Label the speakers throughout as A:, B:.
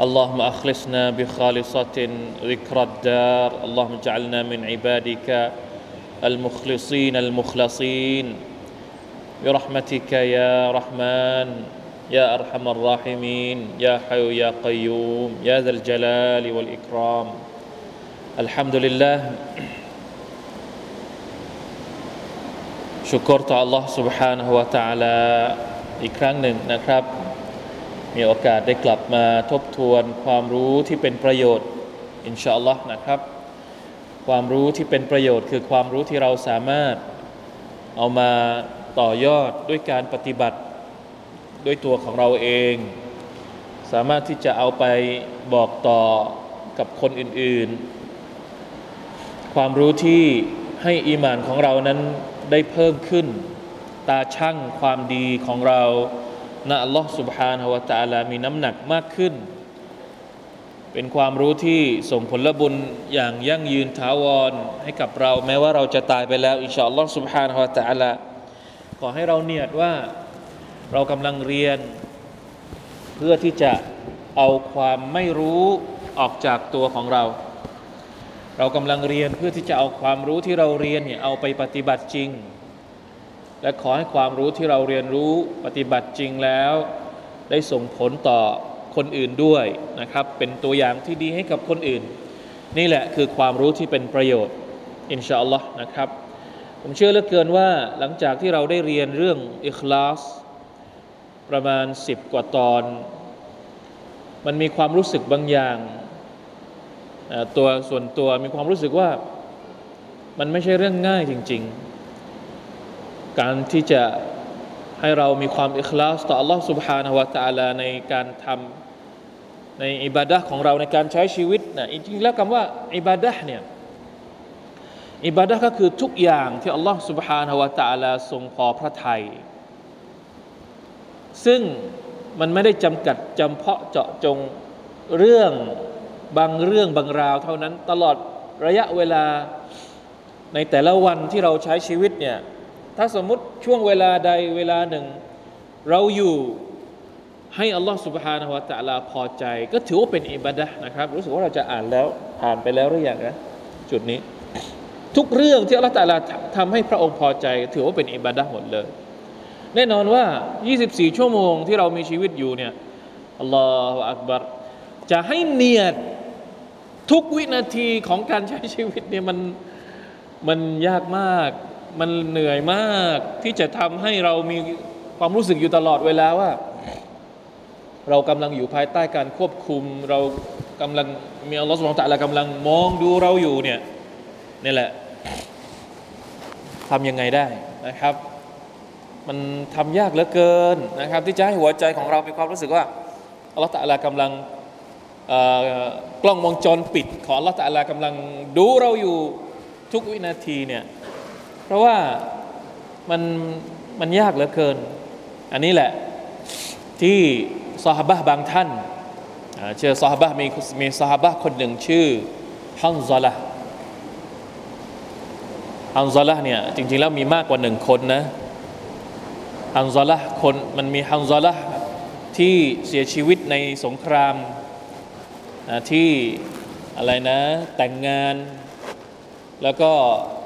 A: اللهم أخلصنا بخالصة ذكر الدار اللهم اجعلنا من عبادك المخلصين المخلصين برحمتك يا رحمن يا أرحم الراحمين يا حي يا قيوم يا ذا الجلال والإكرام الحمد لله ชุกรต่อ Allah سبحانه และ تعالى อีกครั้งหนึ่งนะครับ มีโอกาสได้กลับมาทบทวนความรู้ที่เป็นประโยชน์อินชาอัลลอฮ์นะครับ ความรู้ที่เป็นประโยชน์ คือความรู้ที่เราสามารถเอามาต่อยอดด้วยการปฏิบัติด้วยตัวของเราเอง สามารถที่จะเอาไปบอกต่อกับคนอื่นๆ ความรู้ที่ให้อีหมานของเรานั้นได้เพิ่มขึ้น ตาช่างความดีของเรา นะอัลลอฮ์ سبحانه และ تعالى มีน้ำหนักมากขึ้น เป็นความรู้ที่ส่งผลบุญอย่างยั่งยืนถาวรให้กับเรา แม้ว่าเราจะตายไปแล้ว อินชาอัลลอฮ์ سبحانه และ تعالى ขอให้เราเนียดว่าเรากำลังเรียน เพื่อที่จะเอาความไม่รู้ออกจากตัวของเรา เรากำลังเรียนเพื่อที่จะเอาความรู้ที่เราเรียนเนี่ยเอาไปปฏิบัติจริง และขอให้ความรู้ที่เราเรียนรู้ปฏิบัติจริงแล้ว ได้ส่งผลต่อคนอื่นด้วยนะครับ เป็นตัวอย่างที่ดีให้กับคนอื่น นี่แหละคือความรู้ที่เป็นประโยชน์อินชาอัลลอฮ์นะครับ ผมเชื่อเหลือเกินว่าหลังจากที่เราได้เรียนเรื่องอิคลาสประมาณสิบกว่าตอน มันมีความรู้สึกบางอย่างตัวส่วนตัวมีความรู้สึกว่ามันไม่ใช่เรื่องง่ายจริง ๆ การที่จะให้เรามีความอิคลาสต่อ Allah سبحانه และ تعالى ในการทำในอิบาดะของเราในการใช้ชีวิตนะจริงๆแล้วคำว่าอิบาดะเนี่ยอิบาดะก็คือทุกอย่างที่ Allah سبحانه และ تعالى ทรงพอพระทัยซึ่งมันไม่ได้จำกัดจำเพาะเจาะจงเรื่องบางเรื่องบางราวเท่านั้นตลอดระยะเวลาในแต่ละวันที่เราใช้ชีวิตเนี่ย ถ้าสมมติช่วงเวลาใดเวลาหนึ่ง เราอยู่ให้อัลลอฮฺสุบฮานะฮุวาตะลาพอใจ ก็ถือว่าเป็นอิบาดะนะครับ รู้สึกว่าเราจะอ่านแล้วผ่านไปแล้วหรือยังนะจุดนี้ ทุกเรื่องที่อัลลอฮฺตะลาทำให้พระองค์พอใจ ถือว่าเป็นอิบาดะหมดเลย แน่นอนว่า 24 ชั่วโมงที่เรามีชีวิตอยู่เนี่ยอัลลอฮฺอักบัรจะให้เนียดทุกวินาทีของการใช้ชีวิตเนี่ยมันมันยากมาก มันเหนื่อยมากที่จะทำให้เรามีความรู้สึกอยู่ตลอดเวลาว่า เรากำลังอยู่ภายใต้การควบคุม เรากำลังมีอัลลอฮฺสุบฮานตะลากำลังมองดูเราอยู่เนี่ยนี่แหละทำยังไงได้นะครับ มันทำยากเหลือเกินนะครับ ที่จะให้หัวใจของเรามีความรู้สึกว่าอัลลอฮฺตะลากำลังกล้องวงจรปิด ของอัลลอฮฺตะลากำลังดูเราอยู่ทุกวินาทีเนี่ย เพราะว่ามันมันยากเหลือเกิน อันนี้แหละที่ซอฮาบะบางท่านเชื่อซอฮาบะมีมีซอฮาบะคนหนึ่งชื่อฮันซอละฮันซอละเนี่ยจริงๆแล้วมีมากกว่าหนึ่งคนนะฮันซอละคนมันมีฮันซอละที่เสียชีวิตในสงครามที่อะไรนะแต่งงานแล้วก็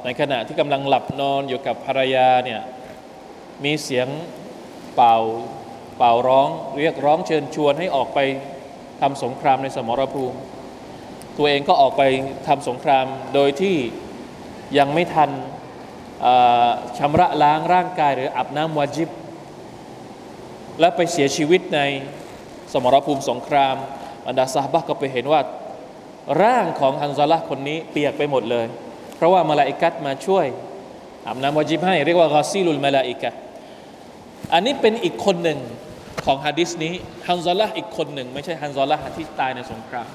A: ในขณะที่กำลังหลับนอนอยู่กับภรรยาเนี่ยมีเสียงเป่าเป่าร้อง เรียกร้องเชิญชวนให้ออกไปทำสงครามในสมรภูมิ ตัวเองก็ออกไปทำสงครามโดยที่ยังไม่ทันชำระล้างร่างกายหรืออาบน้ำวาจิบ และไปเสียชีวิตในสมรภูมิสงครามบรรดาซาบะก็ไปเห็นว่าร่างของฮันซาละคนนี้เปียกไปหมดเลย เพราะว่ามาลาอิกัดมาช่วยอาบน้ำวาจิบให้เรียกว่ากอซีลุลมาลาอิกะอันนี้เป็นอีกคนหนึ่งของฮะดิษนี้ฮันซาละอีกคนหนึ่ง ไม่ใช่ฮันซาละที่ตายในสงคราม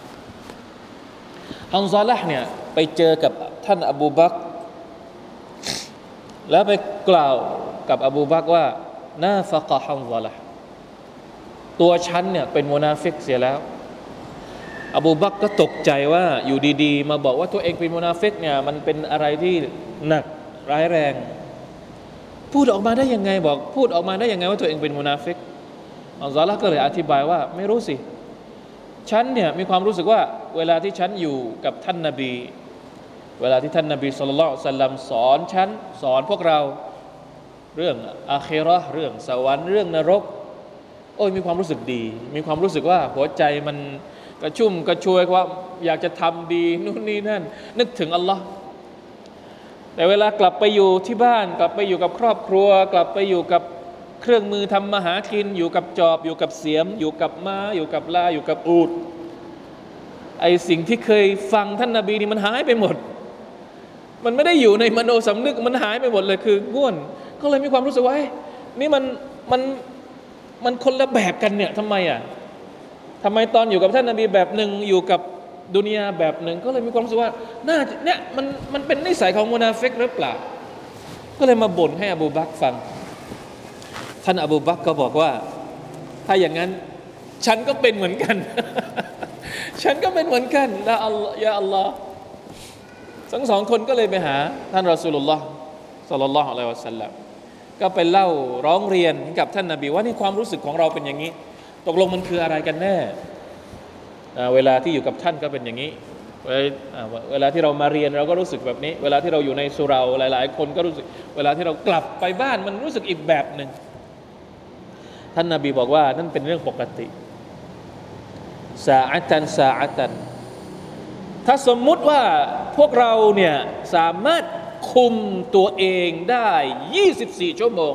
A: ฮันซาละเนี่ยไปเจอกับท่านอบูบักแล้วไปกล่าวกับอบูบักว่าنافق حنظلة ตัวฉันเนี่ยเป็นโมนาฟิกเสียแล้ว อบูบักก็ตกใจว่าอยู่ดีๆ มาบอกว่าตัวเองเป็นโมนาฟิกเนี่ยมันเป็นอะไรที่หนักร้ายแรง พูดออกมาได้ยังไงบอก พูดออกมาได้ยังไงว่าตัวเองเป็นโมนาฟิกอัลลอฮ์ก็เลยอธิบายว่าไม่รู้สิ ฉันเนี่ยมีความรู้สึกว่าเวลาที่ฉันอยู่กับท่านนาบี เวลาที่ท่านนาบีสุลต่านสัลลัมสอนฉันสอนพวกเราเรื่องอาเครอเรื่องสวรรค์เรื่องนรก โอ้ยมีความรู้สึกดี มีความรู้สึกว่าหัวใจมัน กระชุ่มกระชวยว่าอยากจะทำดีนู่นนี่นั่น นึกถึงอัลลอฮ์แต่เวลากลับไปอยู่ที่บ้าน กลับไปอยู่กับครอบครัว กลับไปอยู่กับเครื่องมือทำมาหากิน อยู่กับจอบ อยู่กับเสียม อยู่กับม้า อยู่กับลาอยู่กับอูดไอสิ่งที่เคยฟังท่านนาบีนี่มันหายไปหมด มันไม่ได้อยู่ในมโนสำนึกมันหายไปหมดเลยคือง่วน ก็เลยมีความรู้สึกว่านี่มันมันมันคนละแบบกันเนี่ยทำไมอะ ทำไมตอนอยู่กับท่านนาบีแบบหนึ่งอยู่กับดุนยาแบบหนึ่งก็เลยมีความรู้สึกว่าน่าเนี่ยมันมันเป็นนิสัยของมุนาฟิกหรือเปล่า ก็เลยมาบ่นให้อบูบักฟัง ท่านอบูบักก็บอกว่า ถ้าอย่างนั้นฉันก็เป็นเหมือนกัน ฉันก็เป็นเหมือนกันละอัลลอฮ์ยาอัลลอฮ์ทั้งสองคนก็เลยไปหา ท่านรอสูลุลลอฮ์สัลลัลลอฮุอะลัยฮิวะสัลลัมก็ไปเล่าร้องเรียนกับท่านนาบีว่านี่ความรู้สึกของเราเป็นอย่างนี้ ตกลงมันคืออะไรกันแน่เวลาที่อยู่กับท่านก็เป็นอย่างนี้ เวลาที่เรามาเรียนเราก็รู้สึกแบบนี้ เวลาที่เราอยู่ในสุราหลาย ๆ คนก็รู้สึก เวลาที่เรากลับไปบ้านมันรู้สึกอีกแบบหนึ่งท่านนาบีบอกว่านั่นเป็นเรื่องปกติสาอัตันสาอัตัน ถ้าสมมุติว่าพวกเราเนี่ยสามารถคุมตัวเองได้ 24 ชั่วโมง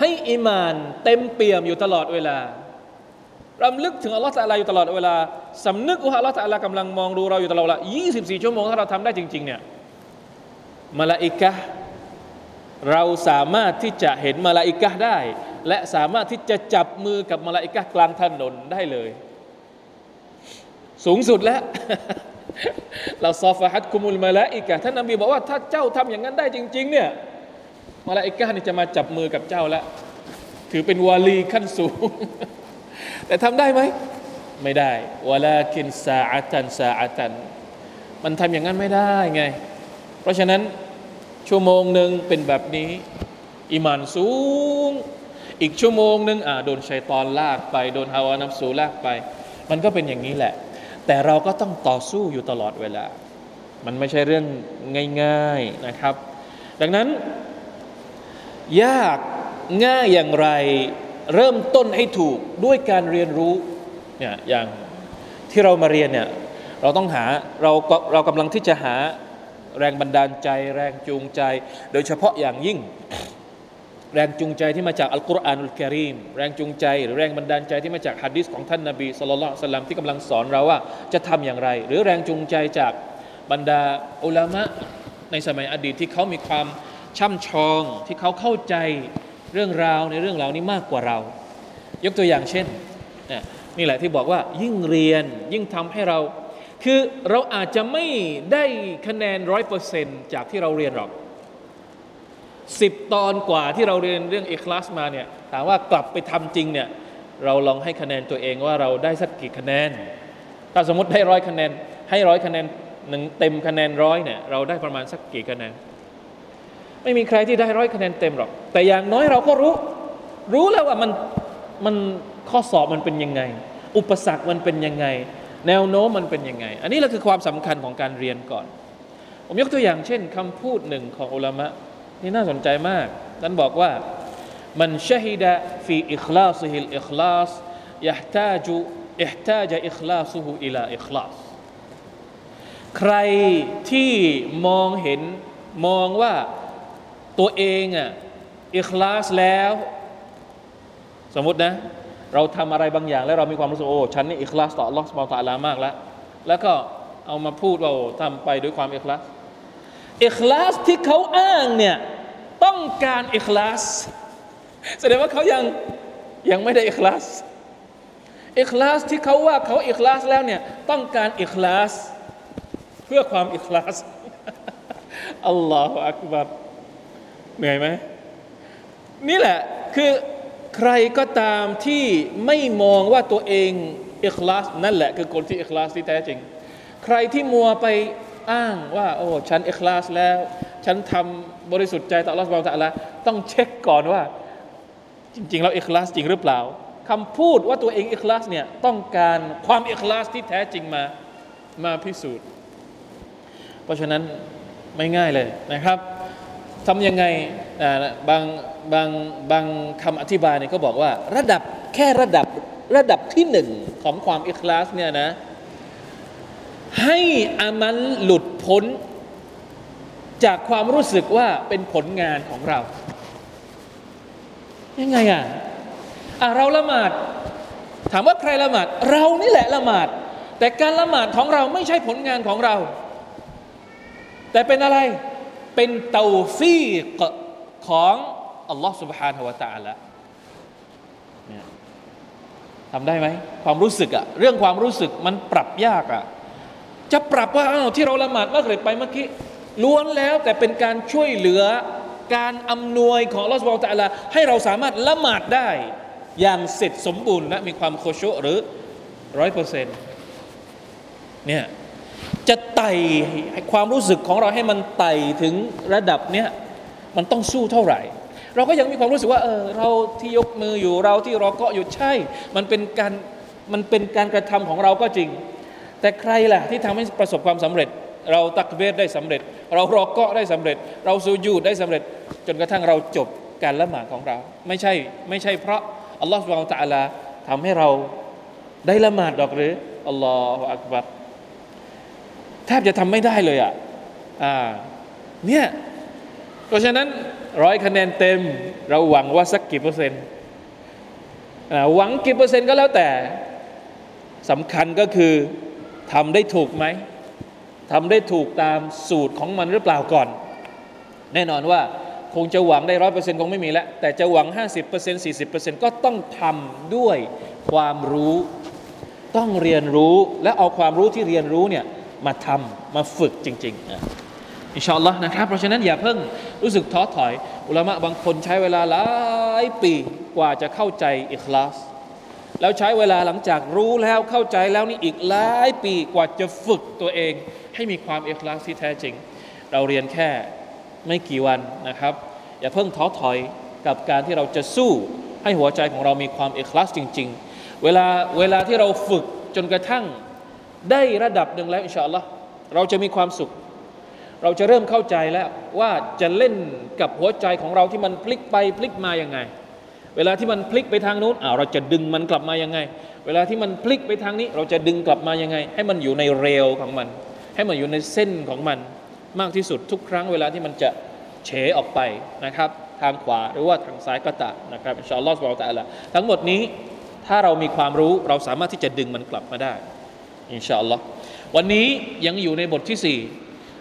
A: ให้อิมานเต็มเปี่ยมอยู่ตลอดเวลา รำลึกถึงอัลลอฮฺตะลาอยู่ตลอดเวลาสำนึกว่าอัลลอฮฺตะลากำลังมองดูเราอยู่ตลอดเวลา 24 ชั่วโมงถ้าเราทำได้จริง ๆ เนี่ยมาลาอิกะเราสามารถที่จะเห็นมาลาอิกะได้ และสามารถที่จะจับมือกับมาลาอิกะกลางถนนได้เลย สูงสุดแล้วเราซอฟฮัดคุมุลมาลาอิกะท่านนบีบอกว่าถ้าเจ้าทำอย่างนั้นได้จริง ๆ เนี่ยมาลาอิกะนี่จะมาจับมือกับเจ้าแล้วถือเป็นวาลีขั้นสูง แต่ทำได้ไหม ไม่ได้วลาคินซาอัตันซาอัตัน มันทำอย่างนั้นไม่ได้ไง เพราะฉะนั้นชั่วโมงหนึ่งเป็นแบบนี้อิมานสูง อีกชั่วโมงหนึ่งอ่าโดนชัยตอนลากไป โดนฮาวานับสูลากไป มันก็เป็นอย่างนี้แหละ แต่เราก็ต้องต่อสู้อยู่ตลอดเวลา มันไม่ใช่เรื่องง่าย ๆนะครับ ดังนั้น ยากง่ายอย่างไร เริ่มต้นให้ถูกด้วยการเรียนรู้เนี่ยอย่างที่เรามาเรียนเนี่ยเราต้องหาเราเรากำลังที่จะหาแรงบันดาลใจ แรงจูงใจ โดยเฉพาะอย่างยิ่ง แรงจูงใจที่มาจากอัลกุรอานุลกิริมแรงจูงใจ หรือแรงบันดาลใจที่มาจากฮะดิษของท่านนาบีสุลต่านสลัมที่กำลังสอนเราว่าจะทำอย่างไร หรือแรงจูงใจจากบรรดาอุลามะในสมัยอดีตที่เขามีความช่ำชองที่เขาเข้าใจ เรื่องราวในเรื่องราวนี้มากกว่าเรา ยกตัวอย่างเช่น นี่แหละที่บอกว่ายิ่งเรียนยิ่งทำให้เรา คือเราอาจจะไม่ได้คะแนนร้อยเปอร์เซนจากที่เราเรียนหรอกสิบตอนกว่าที่เราเรียนเรื่องเอคลาสมาเนี่ยถามว่ากลับไปทำจริงเนี่ยเราลองให้คะแนนตัวเองว่าเราได้สักกี่คะแนน ถ้าสมมติได้ร้อยคะแนนให้ร้อยคะแนนหนึ่งเต็มคะแนนร้อยเนี่ยเราได้ประมาณสักกี่คะแนน ไม่มีใครที่ได้ร้อยคะแนนเต็มหรอก แต่อย่างน้อยเราก็รู้ รู้แล้วว่ามันมันข้อสอบมันเป็นยังไง อุปสรรคมันเป็นยังไง แนวโน้มมันเป็นยังไง อันนี้แหละคือความสำคัญของการเรียนก่อน ผมยกตัวอย่างเช่น คำพูดหนึ่งของอุลามะนี่น่าสนใจมากท่านบอกว่ามันชฮิดะฟีอิคลาสิฮิลอิคลาสยะตาจูอิฮตาจอิคลาสุฮุอิลาอิคลาสใครที่มองเห็นมองว่า ตัวเองอะอิคลาสแล้ว สมมตินะ เราทำอะไรบางอย่าง แล้วเรามีความรู้สึกโอ้ฉันนี่อิคลาสต่อ Allah สุบฮาตาลามากแล้ว แล้วก็เอามาพูดว่าทำไปด้วยความอิคลาสอิคลาสที่เขาอ้างเนี่ยต้องการอิคลาสแสดงว่าเขายังยังไม่ได้อิคลาสอิคลาสที่เขาว่าเขาอิคลาสแล้วเนี่ยต้องการอิคลาส เพื่อความอิคลาสอัลลอฮฺอักบัร เหนื่อยไหมนี่แหละคือใครก็ตามที่ไม่มองว่าตัวเองอิคลาสนั่นแหละคือคนที่อิคลาสที่แท้จริง ใครที่มัวไปอ้างว่า โอ้ฉันอิคลาสแล้ว ฉันทำบริสุทธิ์ใจต่อ Allah Subhanahu Wa Taala ต้องเช็คก่อนว่า จริงๆแล้วอิคลาสจริงหรือเปล่าคำพูดว่าตัวเองอิคลาสเนี่ยต้องการความอิคลาสที่แท้จริงมามาพิสูจน์ เพราะฉะนั้นไม่ง่ายเลยนะครับ ทำยังไงบางบางบางคำอธิบายเนี่ยเขาบอกว่า ระดับแค่ระดับระดับที่หนึ่งของความอิคลาสเนี่ยนะ ให้อามันหลุดพ้น จากความรู้สึกว่าเป็นผลงานของเรา ยังไงอะอะเราละหมาด ถามว่าใครละหมาด เรานี่แหละละหมาด แต่การละหมาดของเราไม่ใช่ผลงานของเรา แต่เป็นอะไร เป็นเตาฟีกของอัลลอฮ์ سبحانه และ تعالى เนี่ยทำได้ไหมความรู้สึกอะเรื่องความรู้สึกมันปรับยากอะจะปรับว่าอ้าวที่เราละหมาดมักริบไปเมื่อกี้ล้วนแล้วแต่เป็นการช่วยเหลือการอำนวยของอัลลอฮฺสุบไบร์ตะลาให้เราสามารถละหมาดได้ อย่างเสร็จสมบูรณ์และมีความโคชุหรือร้อยเปอร์เซ็นต์เนี่ย จะไต่ความรู้สึกของเราให้มันไต่ถึงระดับเนี้ยมันต้องสู้เท่าไหร่ เราก็ยังมีความรู้สึกว่าเออเราที่ยกมืออยู่เราที่รอเกาะอยู่ใช่ มันเป็นการมันเป็นการกระทำของเราก็จริง แต่ใครล่ะที่ทำให้ประสบความสำเร็จ เราตักเบสได้สำเร็จ เรารอเกาะได้สำเร็จ เราซูยูดได้สำเร็จ จนกระทั่งเราจบการละหมาดของเรา ไม่ใช่ไม่ใช่เพราะอัลลอฮฺสุบานตะอัลาทำให้เราได้ละหมาดดอกหรืออัลลอฮฺอักบัร ทบจะทำไม่ได้เลยอะอ่าเนี่ยเพราะฉะนั้นร้อยคะแนนเต็ม เราหวังว่าสักกี่เปอร์เซ็นต์หวังกี่เปอร์เซ็นต์ก็แล้วแต่สำคัญก็คือทำได้ถูกไหมทำได้ถูกตามสูตรของมันหรือเปล่าก่อน แน่นอนว่าคงจะหวังได้ร้อยเปอร์เซ็นต์คงไม่มีแล้ว แต่จะหวัง 50% 40%ก็ต้องทำด้วยความรู้ ต้องเรียนรู้และเอาความรู้ที่เรียนรู้เนี่ย มาทำมาฝึกจริงๆอินชาอัลลอฮ์นะครับ เพราะฉะนั้นอย่าเพิ่งรู้สึกท้อถอย อุลามะบางคนใช้เวลาหลายปีกว่าจะเข้าใจอิคลาส แล้วใช้เวลาหลังจากรู้แล้วเข้าใจแล้วนี่อีกหลายปีกว่าจะฝึกตัวเอง ให้มีความอิคลาสที่แท้จริง เราเรียนแค่ไม่กี่วันนะครับ อย่าเพิ่งท้อถอยกับการที่เราจะสู้ให้หัวใจของเรามีความอิคลาสจริง ๆ เวลาเวลาที่เราฝึกจนกระทั่ง ได้ระดับหนึ่งแล้วอินชาอัลลอฮ์เราจะมีความสุข เราจะเริ่มเข้าใจแล้วว่าจะเล่นกับหัวใจของเราที่มันพลิกไปพลิกมาอย่างไง เวลาที่มันพลิกไปทางนู้นอ่าเราจะดึงมันกลับมายังไง เวลาที่มันพลิกไปทางนี้ เราจะดึงกลับมายังไง ให้มันอยู่ในเรลของมัน ให้มันอยู่ในเส้นของมัน มากที่สุดทุกครั้งเวลาที่มันจะเฉออกไปนะครับ ทางขวาหรือว่าทางซ้ายก็ตามนะครับอินชาอัลลอฮ์สุบไบร์ตะละทั้งหมดนี้ถ้าเรามีความรู้เราสามารถที่จะดึงมันกลับมาได้ อินชาอัลลอฮ์วันนี้ยังอยู่ในบทที่สี่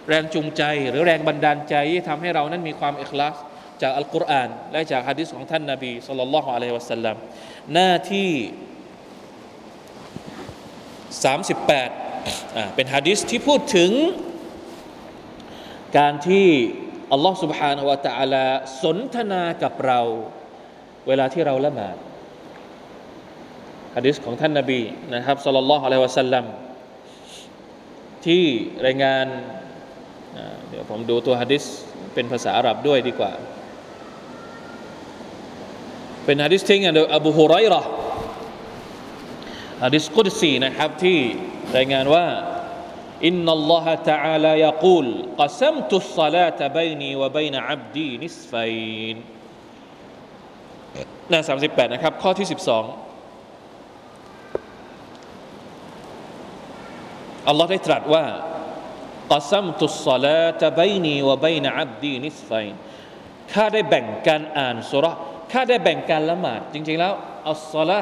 A: แรงจูงใจหรือแรงบันดาลใจที่ทำให้เรานั้นมีความอิคลาสจากอัลกุรอานและจากฮะดิษของท่านนาบีสุลต่านละฮ์อะลัยฮิวะสัลลัมหน้าที่ 38อ่าเป็นฮะดิษที่พูดถึง การที่อัลลอฮ์ سبحانه และ تعالى สนทนากับเรา เวลาที่เราละหมาด ฮะดิษของท่านนาบีนะครับสัลลัลลอฮุอะลัยฮิวะสัลลัมที่รายงานเดี๋ยวผมดูตัวฮะดิษเป็นภาษาอาหรับด้วยดีกว่า เป็นฮะดิษที่งานโดยอบูฮุไรร์ฮะดิษกุดซีนะครับที่รายงานว่า إن الله تعالى يقول قسمت الصلاة بيني وبين عبدي نصفين หน้า38นะครับข้อที่ 12 อัลลอฮ์ได้ตรัสว่ากัซัมตุสซาลาตะบัยนีวะบัยนอัข้าได้แบ่งการอ่านสุราข้าได้แบ่งการละหมาด จริง ๆ แล้วอัลสลาลา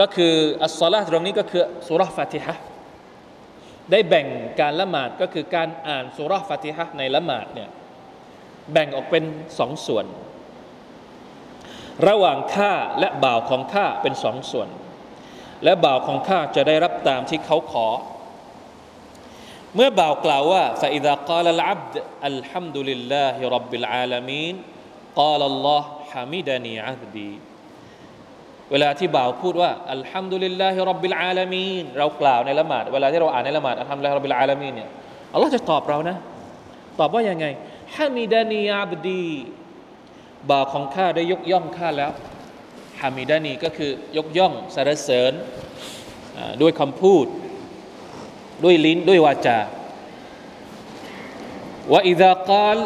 A: ก็คืออัลสลาลาตรงนี้ก็คือสุราฟาติฮะได้แบ่งการละหมาดก็คือการอ่านสุราฟาติฮะในละหมาดเนี่ยแบ่งออกเป็นสองส่วน ระหว่างข้าและบ่าวของข้าเป็นสองส่วน และบ่าวของข้าจะได้รับตามที่เขาขอ เมื่อบ่าวกล่าวว่า فإذا قال العبد الحمد لله رب العالمين قال الله حمدني عبدي เวลาที่บ่าวพูดว่าอัลฮัมดุลิลลาฮิรับบิลอาลามีนเรากล่าวในละหมาดเวลาที่เราอ่านในละหมาดอัลฮัมดุลิลลาฮิรับบิลอาลามีนเนี่ยอัลลอฮ์จะตอบเรานะ ตอบว่ายังไงฮามิดานีอับดีบ่าวของข้าได้ยกย่องข้าแล้ว ฮามิดานีก็คือยกย่องสรรเสริญด้วยคำพูด ด้วยลิ้นด้วยวาจาว่าอิดะกาล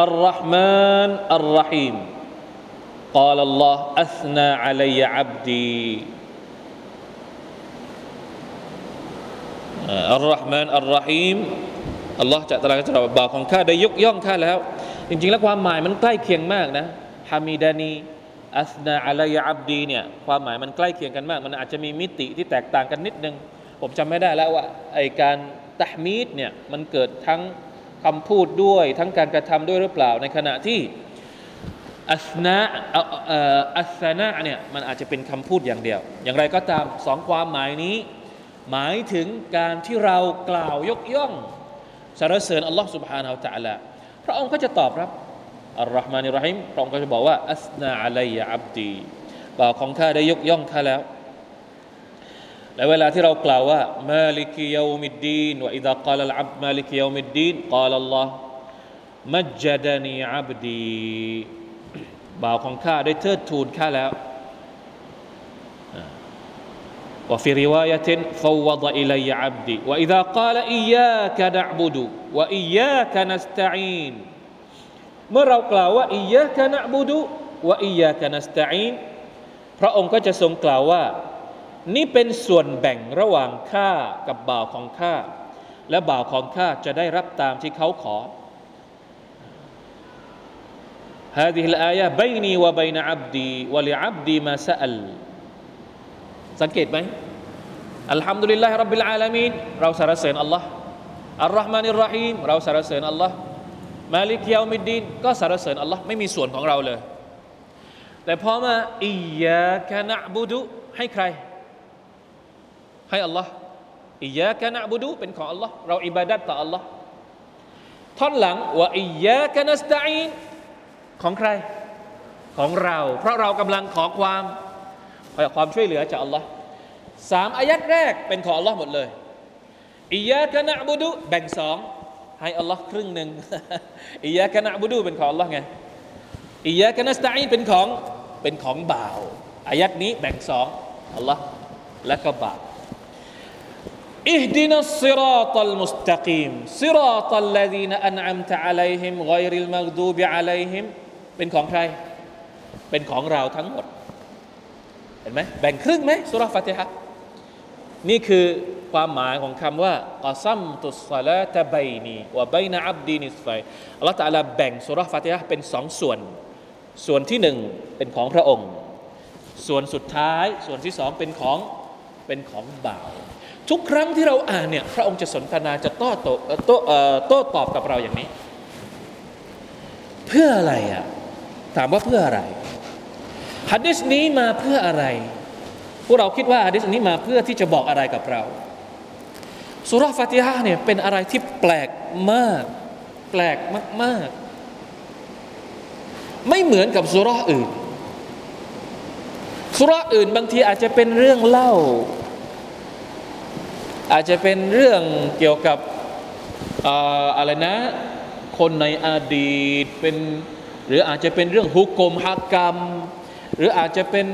A: อัลรห์มานอัลรหีม قال الله أثنى علي عبدي อัลลอฮ์มานอัลลอฮีมอัลลอฮ์จะตรัสกับบ่าวของข้าได้ยกย่องข้าแล้ว จริงๆ แล้วความหมายมันใกล้เคียงมากนะฮามิดานี อัสนาอะลัยอับดีเนี่ยความหมายมันใกล้เคียงกันมาก มันอาจจะมีมิติที่แตกต่างกันนิดนึง ผมจำไม่ได้แล้วว่าไอการตะมีดเนี่ยมันเกิดทั้งคำพูดด้วยทั้งการกระทำด้วยหรือเปล่าในขณะที่อัสนาอัสนาเนี่ยมันอาจจะเป็นคำพูดอย่างเดียว อย่างไรก็ตามสองความหมายนี้ หมายถึงการที่เรากล่าวยกย่องสรรเสริญอัลลอฮ์สุบฮานาอัลตะละพระองค์ก็จะตอบรับ อัลลอฮ์มานิรหิมพระองค์ก็จะบอกว่า อัสนาอะลัยอับดีบ่าวของข้าได้ยกย่องข้าแล้ว และเวลาที่เรากล่าวว่ามาลิกิยามิดดีนว่าอิดะกาลอับมาลิกิยามิดดีนกาลัลลอฮ์มัจจดานีอับดีบ่าวของข้าได้เทิดทูนข้าแล้วว่าฟิริวายะตินฟาวดอิลัยอับดีว่าอิดะกาลอียาคนะอับดุว่าอียาคนะสตะอีน เมื่อเรากล่าวว่าอียะกะนะบุดุวะอียะกะนัสตะอีนพระองค์ก็จะทรงกล่าวว่า นี่เป็นส่วนแบ่งระหว่างข้ากับบ่าวของข้าและบ่าวของข้าจะได้รับตามที่เขาขอ هذه الآية بيني وبين عبدي ولعبدي ما سأل สังเกตไหมอัลฮัมดุลิลลาฮิรับบิลอาลามีนเราสรรเสริญอัลลอฮ์อัลลอฮ์มานิรรหีมเราสรรเสริญอัลลอฮ์ มาลิกยามิดดีนก็สรรเสริญอัลลอฮ์ไม่มีส่วนของเราเลย แต่พอมาอียะกะนะบุดุให้ใคร ให้อัลลอฮ์อียะกะนะบุดุเป็นของอัลลอฮ์เราอิบาดัตต่ออัลลอฮ์ท่อนหลังว่าอียะกะนัสตะอีนของใครของเรา เพราะเรากำลังขอความขอความช่วยเหลือจากอัลลอฮ์สามอายัดแรกเป็นของอัลลอฮ์หมดเลยإياك نعبد แบ่งสอง ให้อัลลอฮ์ครึ่งหนึ่งإياك نعبد เป็นของอัลลอฮ์ไงإياك نستعين เป็นของเป็นของบ่าวอายัดนี้แบ่งสองอัลลอฮ์และก็บ่าวاهدنا الصراط المستقيم صراط الذين أنعمت عليهم غير المغضوب عليهم เป็นของใคร เป็นของเราทั้งหมด เห็นไหมแบ่งครึ่งไหมสุราฟาติฮะนี่คือ ความหมายของคำว่าอัซัมตุสลาตะบนีว่าบัยนะอับดีนิสไฟอัลลอฮฺตะลาแบ่งสุรฟาติฮะเป็นสองส่วน ส่วนที่หนึ่งเป็นของพระองค์ ส่วนสุดท้ายส่วนที่สองเป็นของเป็นของบ่าวทุกครั้งที่เราอ่านเนี่ยพระองค์จะสนทนาจะโต้โต้โต้ตอบกับเราอย่างนี้ เพื่ออะไรอะถามว่าเพื่ออะไรฮัดดิสนี้มาเพื่ออะไร พวกเราคิดว่าฮัดดิสนี้มาเพื่อที่จะบอกอะไรกับเรา สุราฟาติฮะเนี่ยเป็นอะไรที่แปลกมาก แปลกมาก ๆ ไม่เหมือนกับสุราอื่น สุราอื่นบางทีอาจจะเป็นเรื่องเล่า อาจจะเป็นเรื่องเกี่ยวกับอะไรนะ คนในอดีตเป็นหรืออาจจะเป็นเรื่องฮุกกลมฮักกรรม หรืออาจจะเป็น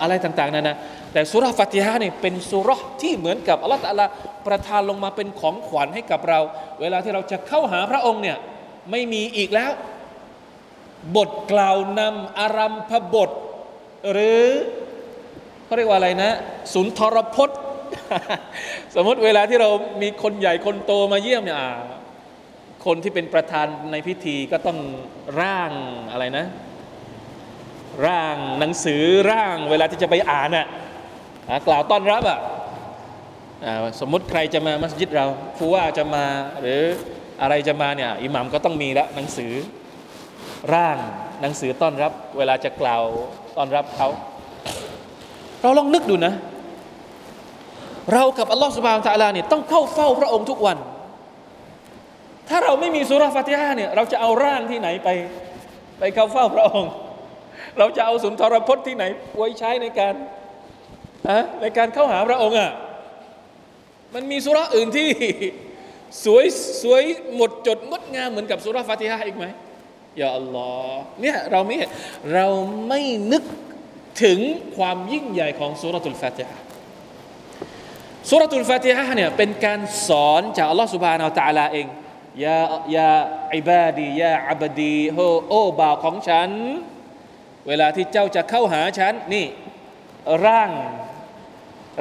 A: อะไรต่าง ๆนั่นนะ แต่สุรฟาติฮะนี่เป็นสุรที่เหมือนกับอัลลอฮฺตะลาประทานลงมาเป็นของขวัญให้กับเรา เวลาที่เราจะเข้าหาพระองค์เนี่ยไม่มีอีกแล้ว บทกล่าวนำอารัมพบท หรือเขาเรียกว่าอะไรนะศูนทรพจน์ สมมติเวลาที่เรามีคนใหญ่คนโตมาเยี่ยมเนี่ยคนที่เป็นประธานในพิธีก็ต้องร่างอะไรนะ ร่างหนังสือร่างเวลาที่จะไปอ่านอะ กล่าวต้อนรับอะสมมติใครจะมามัสยิดเราผู้ว่าจะมาหรืออะไรจะมาเนี่ยอิหมัมก็ต้องมีล้วหนังสือร่างหนังสือต้อนรับ เวลาจะกล่าวต้อนรับเขาเราลองนึกดูนะ เรากับอัลลอฮฺสุบฮานตะลาเนี่ยต้องเข้าเฝ้าพระองค์ทุกวัน ถ้าเราไม่มีสุราฟาติฮะเนี่ยเราจะเอาร่างที่ไหนไป ไปเข้าเฝ้าพระองค์ เราจะเอาสุนทรพจน์ที่ไหนไว้ใช้ในการ อะในการเข้าหาพระองค์อะมันมีสุราอื่นที่สวยสวยหมดจดงดงามเหมือนกับสุราฟาติฮะอีกไหมอย่าอัลลอฮ์เนี่ยเราไม่เราไม่นึกถึงความยิ่งใหญ่ของสุรตุลฟาติฮะสุรตุลฟาติฮะเนี่ยเป็นการสอนจากอัลลอฮ์สุบฮานาอัลตะลาเองยายาอิบาดียาอับดีโฮโอบ่าวของฉัน เวลาที่เจ้าจะเข้าหาฉันนี่ร่าง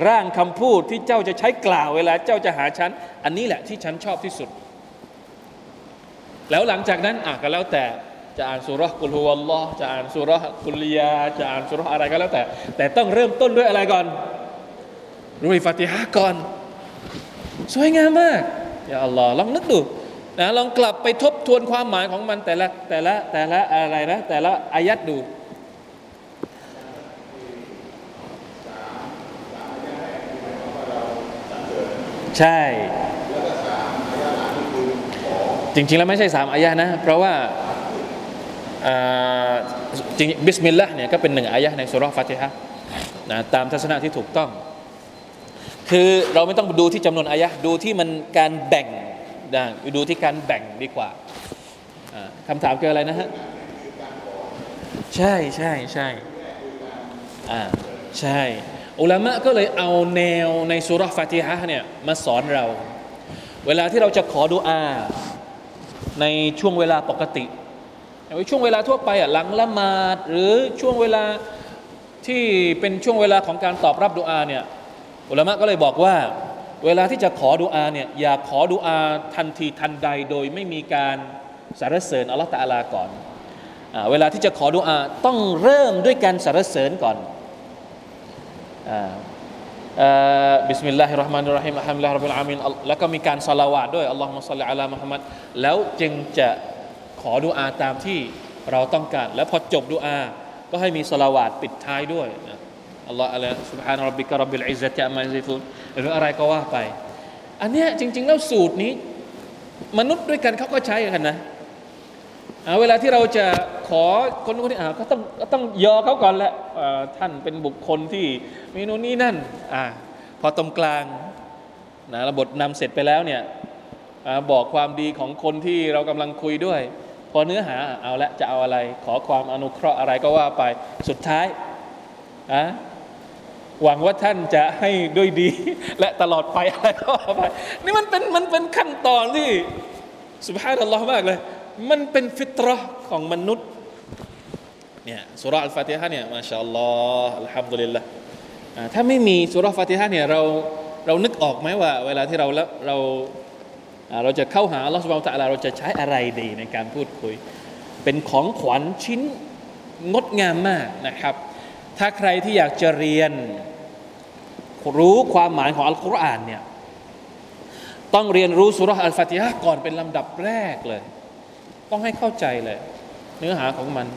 A: ร่างคำพูดที่เจ้าจะใช้กล่าวเวลาเจ้าจะหาฉัน อันนี้แหละที่ฉันชอบที่สุด แล้วหลังจากนั้นอะก็แล้วแต่จะอ่านสุรกุลฮุวัลลอฮ์จะอ่านสุรกุลยา จะอ่านสุรอะไรก็แล้วแต่ แต่ต้องเริ่มต้นด้วยอะไรก่อนด้วยฟาติฮะก่อน สวยงามมากอย่าอัลลอฮ์ลองนึกดูนะลองกลับไปทบทวนความหมายของมันแต่ละแต่ละแต่ละอะไรนะแต่ละอายัดดู ใช่ จริง ๆ แล้วไม่ใช่สามอายะนะ เพราะว่าจริงบิสมิลลาห์เนี่ยก็เป็นหนึ่งอายะในสุรฟาติฮะนะตามทัศนะที่ถูกต้อง คือเราไม่ต้องดูที่จำนวนอายะดูที่มันการแบ่งนะดูที่การแบ่งดีกว่าคำถามคืออะไรนะฮะ ใช่ใช่ใช่อ่าใช่ อุลามะก็เลยเอาแนวในสุรฟาติฮะเนี่ยมาสอนเรา เวลาที่เราจะขอดุอา ในช่วงเวลาปกติช่วงเวลาทั่วไปอะหลังละหมาด หรือช่วงเวลาที่เป็นช่วงเวลาของการตอบรับดุอาเนี่ยอุลามะก็เลยบอกว่า เวลาที่จะขอดุอาเนี่ยอย่าขอดุอาทันทีทันใดโดยไม่มีการสรรเสริญอัลลอฮฺตะอาลาก่อนเวลาที่จะขอดุอาต้องเริ่มด้วยการสรรเสริญก่อน بسم الله الرحمن الرحيم الحمد لله رب العالمين แล้วก็มีการสลาวาดด้วยاللهم صل على محمد แล้วจึงจะขอดุอาตามที่เราต้องการ แล้วพอจบดุอาก็ให้มีสลาวาดปิดท้ายด้วยอัลลอฮฺอะไรسبحان ربك رب العزة عما يصفون หรืออะไรก็ว่าไป อันเนี้ยจริง ๆ แล้วสูตรนี้ มนุษย์ด้วยกันเขาก็ใช้กันนะ เวลาที่เราจะขอคนคนนี้อ่าก็ต้องก็ต้องยอเขาก่อนแหละท่านเป็นบุคคลที่มีนู่นนี่นั่นอ่าพอตรงกลางนะระบบนำเสร็จไปแล้วเนี่ยอบอกความดีของคนที่เรากำลังคุยด้วย พอเนื้อหาเอาละจะเอาอะไร ขอความอนุเคราะห์อะไรก็ว่าไปสุดท้ายอะหวังว่าท่านจะให้ด้วยดี และตลอดไปอะไรก็ว่าไปนี่มันเป็นมันเป็นขั้นตอนที่สุภาพนัลลอฮ์มากเลย มันเป็นฟิตรห์ของมนุษย์เนี่ยสุราอัลฟาติฮะเนี่ยมาชาอัลลอฮ์อัลฮัมดุลิลละถ้าไม่มีสุราฟาติฮะเนี่ยเราเรานึกออกไหมว่า เวลาที่เราเราเราจะเข้าหาอัลลอฮฺสุบานตะลาเราจะใช้อะไรดีในการพูดคุย เป็นของขวัญชิ้นงดงามมากนะครับ ถ้าใครที่อยากจะเรียนรู้ความหมายของอัลกุรอานเนี่ยต้องเรียนรู้สุรษอัลฟาติฮะก่อนเป็นลำดับแรกเลย ต้องให้เข้าใจเลยเนื้อหาของมัน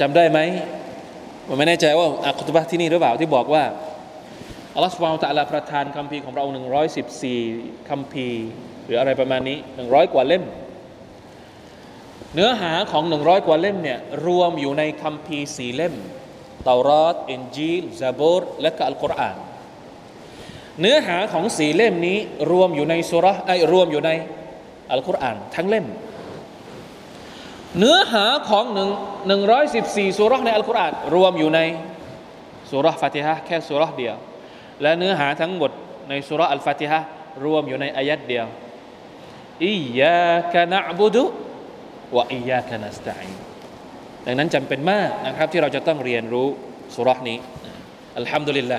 A: จำได้ไหมผมไม่แน่ใจว่าอัคุตบะที่นี่หรือเปล่าที่บอกว่าอัลลอฮฺสุบานตะลาประทานคัมภีของเราหนึ่งร้อยสิบสี่คัมภีหรืออะไรประมาณนี้หนึ่งร้อยกว่าเล่ม เนื้อหาของหนึ่งร้อยกว่าเล่มเนี่ยรวมอยู่ในคัมภีสี่เล่มเตารอดอินจีลซาบูรและก็อัลกุรอาน เนื้อหาของสี่เล่มนี้รวมอยู่ในสุรไอรวมอยู่ใน อัลกุรอานทั้งเล่ม เนื้อหาของหนึ่งหนึ่งร้อยสิบสี่สุรในอัลกุรอานรวมอยู่ในสุรฟาติฮะแค่สุรเดียว และเนื้อหาทั้งหมดในสุรอัลฟาติฮะรวมอยู่ในอายัดเดียวอียากะนะบุดุวะอียากะนัสตัยดังนั้นจำเป็นมากนะครับที่เราจะต้องเรียนรู้สุรานี้อัลฮัมดุลิลละ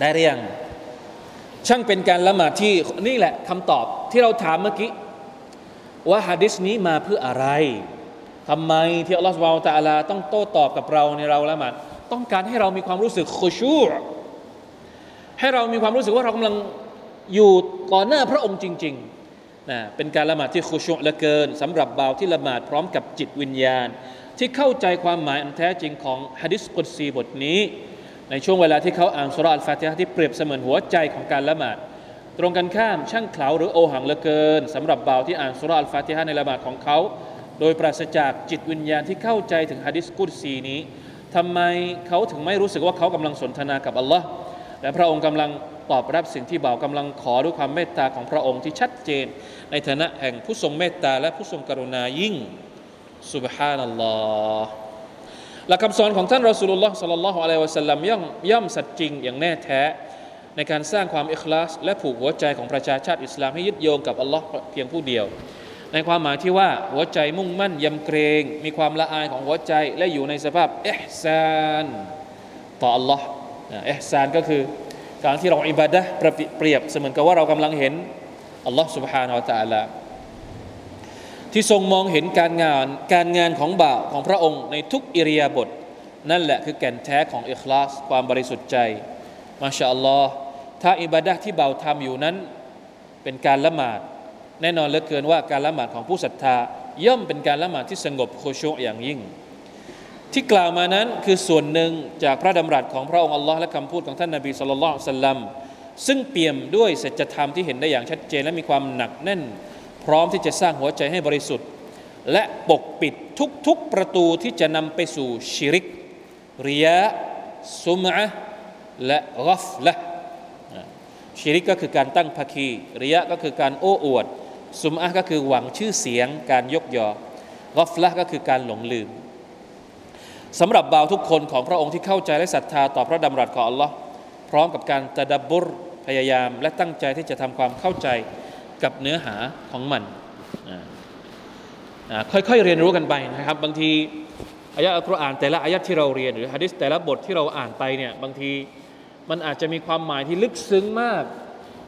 A: ได้เรียง ช่างเป็นการละหมาดที่นี่แหละคำตอบที่เราถามเมื่อกี้ว่าฮะดิษนี้มาเพื่ออะไรทำไมที่อัลลอฮฺสุบไบร์ตะลาต้องโต้ตอบกับเราในเราละหมาดต้องการให้เรามีความรู้สึกขุชูให้เรามีความรู้สึกว่าเรากำลังอยู่ก่อนหน้าพระองค์จริงๆนะเป็นการละหมาดที่ขุชูเหลือเกินสำหรับบ่าวที่ละหมาดพร้อมกับจิตวิญญาณ ที่เข้าใจความหมายอันแท้จริงของฮะดิษกุดซีบทนี้ ในช่วงเวลาที่เขาอ่านสุราอัลฟาติฮะที่เปรียบเสมือนหัวใจของการละหมาด ตรงกันข้ามช่างเขลาหรือโอหังเหลือเกินสำหรับบ่าวที่อ่านสุราอัลฟาติฮะในละหมาดของเขา โดยปราศจากจิตวิญญาณที่เข้าใจถึงฮะดิษกุดซีนี้ทำไมเขาถึงไม่รู้สึกว่าเขากำลังสนทนากับอัลลอฮ์และพระองค์กำลังตอบรับสิ่งที่บ่าวกำลังขอด้วยความเมตตาของพระองค์ที่ชัดเจน ในฐานะแห่งผู้ทรงเมตตาและผู้ทรงกรุณายิ่งสุบฮานัลลอฮ หลักคำสอนของท่านรอสูลุลลอฮ์สัลลัลลอฮุอะลัยฮิวะสัลลัมย่อมย่อมสัจจริงอย่างแน่แท้ ในการสร้างความอิคลาส และผูกหัวใจของประชาชาติอิสลามให้ยึดโยงกับอัลลอฮ์เพียงผู้เดียว ในความหมายที่ว่าหัวใจมุ่งมั่นยำเกรง มีความละอายของหัวใจ และอยู่ในสภาพเอฮซานต่ออัลลอฮ์เอฮซานก็คือ การที่เราอิบาดะห์เปรียบเสมือนกับว่าเรากำลังเห็นอัลลอฮ์ سبحانه และ تعالى ที่ทรงมองเห็นการงานการงานของบ่าวของพระองค์ในทุกอิริยาบถนั่นแหละคือแก่นแท้ของอิคลาสความบริสุทธิ์ใจมาชาอัลลอฮ์ถ้าอิบาดะที่บ่าวทำอยู่นั้นเป็นการละหมาด แน่นอนเหลือเกินว่าการละหมาดของผู้ศรัทธา ย่อมเป็นการละหมาดที่สงบโคชุอย่างยิ่ง ที่กล่าวมานั้นคือส่วนหนึ่งจากพระดำรัสของพระองค์อัลลอฮ์และคำพูดของท่านนบีสุลต่านสัลลัมซึ่งเปี่ยมด้วยสัจธรรมที่เห็นได้อย่างชัดเจนและมีความหนักแน่น พร้อมที่จะสร้างหัวใจให้บริสุทธิ์ และปกปิดทุกๆประตูที่จะนำไปสู่ชิริกริยะซุมะและกัฟละชิริกก็คือการตั้งภาคีริยะก็คือการโอ้อวด ซุมะก็คือหวังชื่อเสียง การยกยอกัฟละก็คือการหลงลืมสำหรับบ่าวทุกคนของพระองค์ที่เข้าใจและศรัทธาต่อพระดำรัสของ Allah พร้อมกับการตะดับบุรพยายามและตั้งใจที่จะทำความเข้าใจ กับเนื้อหาของมันค่อยๆเรียนรู้กันไปนะครับ บางทีอายะอัลกุรอานแต่ละอายะที่เราเรียนหรือฮะดิษแต่ละบทที่เราอ่านไปเนี่ยบางทีมันอาจจะมีความหมายที่ลึกซึ้งมาก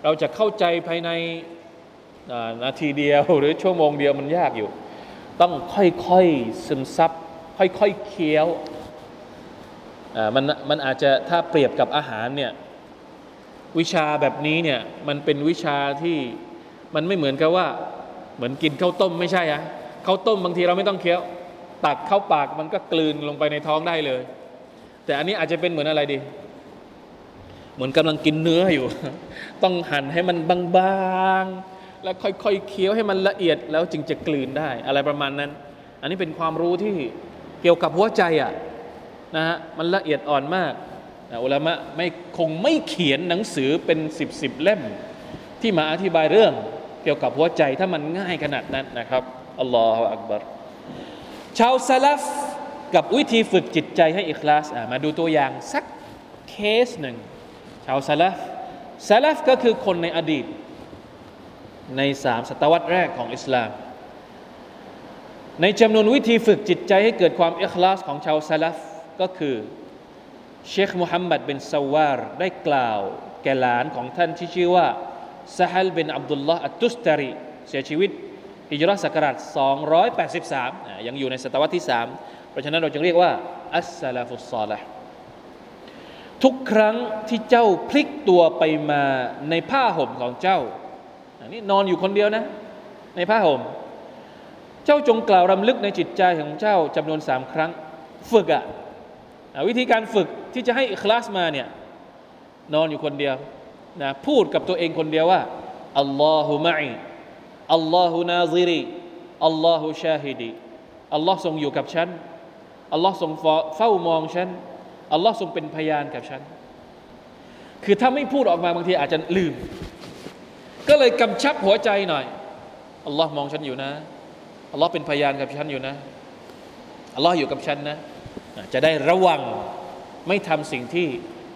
A: เราจะเข้าใจภายในนาทีเดียวหรือชั่วโมงเดียวมันยากอยู่ ต้องค่อยๆซึมซับค่อยๆเคี้ยวมันมันอาจจะถ้าเปรียบกับอาหารเนี่ยวิชาแบบนี้เนี่ยมันเป็นวิชาที่ มันไม่เหมือนกับว่า เหมือนกินข้าวต้มไม่ใช่อะข้าวต้มบางทีเราไม่ต้องเคี้ยว ตักเข้าปากมันก็กลืนลงไปในท้องได้เลย แต่อันนี้อาจจะเป็นเหมือนอะไรดี เหมือนกำลังกินเนื้ออยู่ ต้องหั่นให้มันบางๆ แล้วค่อยๆเคี้ยวให้มันละเอียดแล้วจึงจะกลืนได้ อะไรประมาณนั้น อันนี้เป็นความรู้ที่เกี่ยวกับหัวใจอะนะฮะมันละเอียดอ่อนมากอุลามะไม่คงไม่เขียนหนังสือเป็นสิบสิบเล่ม ที่มาอธิบายเรื่อง เกี่ยวกับหัวใจถ้ามันง่ายขนาดนั้นนะครับอัลลอฮฺอักบารชาวสลัฟกับวิธีฝึกจิตใจให้อิคลาสมาดูตัวอย่างสักเคสหนึ่ง ชาวสลัฟสลัฟก็คือคนในอดีต ในสามศตวรรษแรกของอิสลาม ในจำนวนวิธีฝึกจิตใจให้เกิดความอิคลาสของชาวสลัฟก็คือเชคมุฮัมมัดบินซาวาร์ได้กล่าว แก่หลานของท่านที่ชื่อว่า ซาฮัลบินอับดุลลาห์อัตตุสตารีเสียชีวิตฮิจรัสศักราช283 ยังอยู่ในศตวรรษที่ 3 เพราะฉะนั้นเราจึงเรียกว่า อัสซาลาฟุสซอลห์ทุกครั้งที่เจ้าพลิกตัวไปมาในผ้าห่มของเจ้าอันนี้นอนอยู่คนเดียวนะ ในผ้าห่ม เจ้าจงกล่าวรำลึกในจิตใจของเจ้าจำนวนสามครั้ง ฝึกอะวิธีการฝึกที่จะให้คลาสมาเนี่ยนอนอยู่คนเดียว นะพูดกับตัวเองคนเดียวว่าอัลลอฮุมะอีอัลลอฮุนาซิรีอัลลอฮุชาฮิดีอัลลอฮ์ทรงอยู่กับฉันอัลลอฮ์ทรงเฝ้ามองฉันอัลลอฮ์ทรงเป็นพยานกับฉัน คือถ้าไม่พูดออกมาบางทีอาจจะลืม ก็เลยกำชับหัวใจหน่อยอัลลอฮ์มองฉันอยู่นะอัลลอฮ์เป็นพยานกับฉันอยู่นะอัลลอฮ์อยู่กับฉันนะ จะได้ระวังไม่ทำสิ่งที่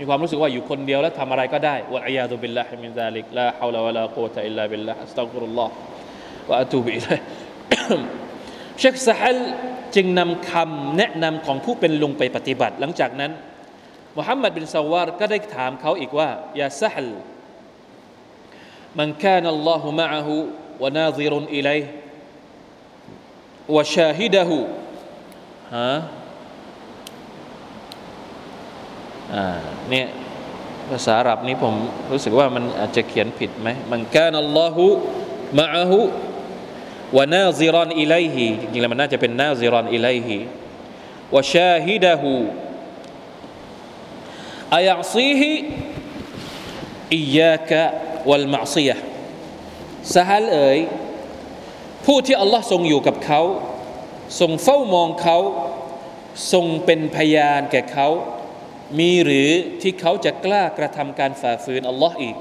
A: มีความรู้สึกว่าอยู่คนเดียวแล้วทำอะไรก็ได้والعياذ بالله من ذلك لا حول ولا قوة إلا بالله أستغفر الله وأتوب إليه เชคซาฮัลจึงนำคำแนะนำของผู้เป็นลุงไปปฏิบัติ หลังจากนั้นมุฮัมมัดบินซาวาร์ก็ได้ถามเขาอีกว่าيا سهل من كان الله معه وناظر إليهวะช เนี่ยภาษาอาหรับนี้ผมรู้สึกว่ามันอาจจะเขียนผิดไหมมันกานัลลอฮุมะอะฮูวะนาซิรันอิลัยฮิจริงๆแล้วมันน่าจะเป็นนาซิรันอิลัยฮิวะชาฮิดะฮูอายะซีฮิอิยากะวัลมาซียะสฮัลเอ๋ยผู้ที่อัลลอฮ์ทรงอยู่กับเขา ทรงเฝ้ามองเขา ทรงเป็นพยานแก่เขา มีหรือที่เขาจะกล้ากระทำการฝ่าฝืนอัลลอฮ์อีก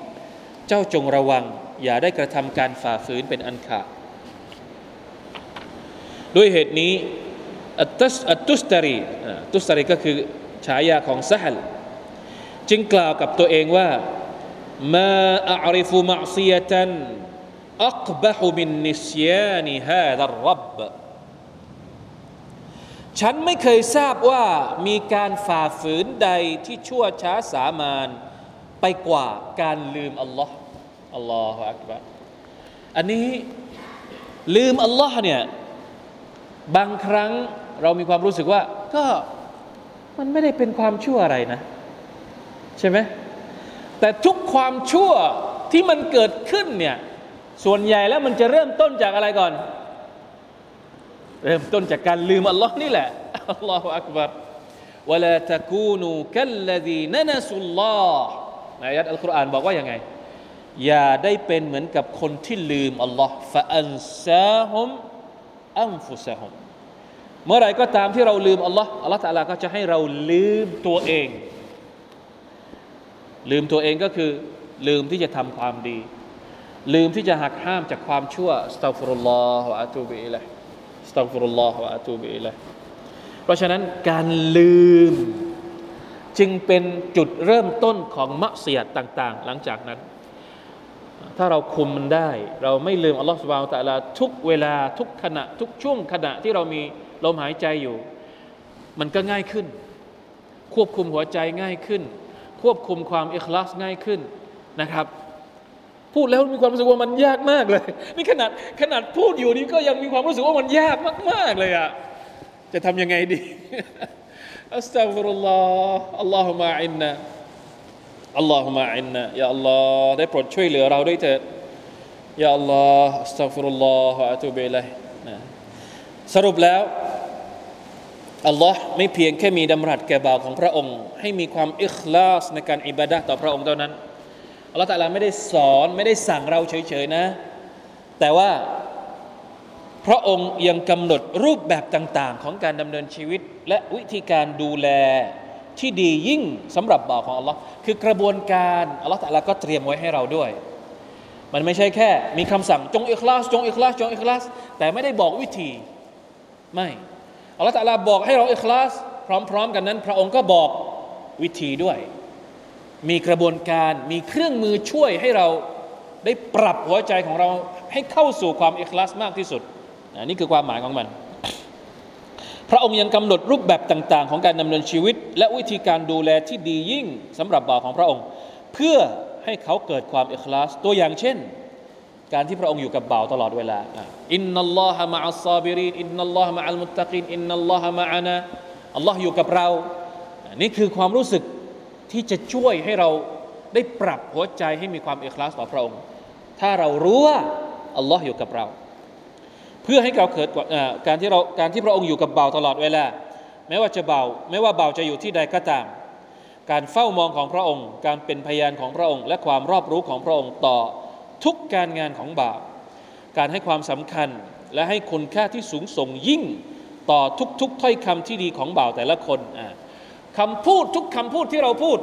A: เจ้าจงระวัง อย่าได้กระทำการฝ่าฝืนเป็นอันขาดด้วยเหตุนี้อัตุอัตุสตารีตุสตารีก็คือฉายาของซาฮัลจึงกล่าวกับตัวเองว่ามาอาริฟุมะซียะตันอักบะฮุมินนิสยานิฮาดัรรับ ฉันไม่เคยทราบว่ามีการฝ่าฝืนใดที่ชั่วช้าสามานไปกว่าการลืมอัลลอฮ์อัลลอฮฺอักบะอันนี้ลืมอัลลอฮ์เนี่ยบางครั้งเรามีความรู้สึกว่า ก็มันไม่ได้เป็นความชั่วอะไรนะ ใช่ไหมแต่ทุกความชั่วที่มันเกิดขึ้นเนี่ยส่วนใหญ่แล้วมันจะเริ่มต้นจากอะไรก่อน เริ่มต้นจากการลืมอัลลอฮ์นี่แหละอัลลอฮฺอักบัร ولا تكونوا كالذين نسوا الله ในอายัดอัลกุรอานบอกว่ายังไง อย่าได้เป็นเหมือนกับคนที่ลืมอัลลอฮ์ฟะอันซาฮุมอัมฟุซะฮุมเมื่อไรก็ตามที่เราลืมอัลลอฮ์อัลลอฮ์ตะลาก็จะให้เราลืมตัวเองลืมตัวเองก็คือลืมที่จะทำความดี ลืมที่จะหักห้ามจากความชั่วสตัฟรุลลอฮฺวะอะตูบิอิลัย สตัฟรุลลอฮฺวะตูบิลัยเพราะฉะนั้นการลืมจึงเป็นจุดเริ่มต้นของมะเสียดต่างๆ หลังจากนั้น ถ้าเราคุมมันได้ เราไม่ลืมอัลลอฮฺสุบานตะลาทุกเวลาทุกขณะ ทุกช่วงขณะที่เรามีลมหายใจอยู่ มันก็ง่ายขึ้น ควบคุมหัวใจง่ายขึ้น ควบคุมความอิคลาสง่ายขึ้นนะครับ พูดแล้วมีความรู้สึกว่ามันยากมากเลย นี่ขนาดขนาดพูดอยู่นี่ก็ยังมีความรู้สึกว่ามันยากมาก ๆ เลยอะจะทำยังไงดีอัสตัฟุรุลลอฮ์อัลลอฮุมะอินนะอัลลอฮุมะอินนะยาอัลลอฮ์ได้โปรดช่วยเหลือเราด้วยเถิดยาอัลลอฮ์อัสตัฟุรุลลอฮ์อะตูบิลัยสรุปแล้วอัลลอฮ์ไม่เพียงแค่มีดำรัสแก่บ่าวของพระองค์ ให้มีความอิคลาสในการอิบาดะต่อพระองค์เท่านั้น อัลลอฮ์ตะลาไม่ได้สอนไม่ได้สั่งเราเฉยๆนะ แต่ว่าพระองค์ยังกำหนดรูปแบบต่างๆ ของการดำเนินชีวิต และวิธีการดูแลที่ดียิ่งสำหรับบ่าวของอัลลอฮ์คือกระบวนการอัลลอฮ์ตะลาก็เตรียมไว้ให้เราด้วย มันไม่ใช่แค่ มีคำสั่งจงอิคลาสจงอิคลาสจงอิคลาสแต่ไม่ได้บอกวิธี ไม่อัลลอฮฺตะลาบอกให้เราอิคลาสพร้อม ๆ กันนั้น พระองค์ก็บอกวิธีด้วย มีกระบวนการมีเครื่องมือช่วยให้เราได้ปรับหัวใจของเราให้เข้าสู่ความเอิคลาสมากที่สุดนี่คือความหมายของมัน พระองค์ยังกำหนดรูปแบบต่าง ๆ ของการดำเนินชีวิต และวิธีการดูแลที่ดียิ่งสำหรับบ่าวของพระองค์ เพื่อให้เขาเกิดความเอิคลาสตัวอย่างเช่น การที่พระองค์อยู่กับบ่าวตลอดเวลาอินนัลลอฮะมะอัลซาบิรินอินนัลลอฮะมะอัลมุตตะกินอินนัลลอฮะมะอานะอัลลอฮ์อยู่กับเรา นี่คือความรู้สึก ที่จะช่วยให้เราได้ปรับหัวใจให้มีความเอกลาสต่อพระองค์ ถ้าเรารู้ว่าอัลลอฮ์อยู่กับเรา เพื่อให้เราเกิดการที่เราการที่พระองค์อยู่กับเบ่าตลอดเวลาแม้ว่าจะเบาไม่ว่าเบาจะอยู่ที่ใดก็ตาม การเฝ้ามองของพระองค์ การเป็นพยานของพระองค์ และความรอบรู้ของพระองค์ต่อทุกการงานของบาปการให้ความสำคัญและให้คุณค่าที่สูงส่งยิ่งต่อทุกๆถ้อยคำที่ดีของบ่าวแต่ละคน คำพูดทุกคำพูดที่เราพูด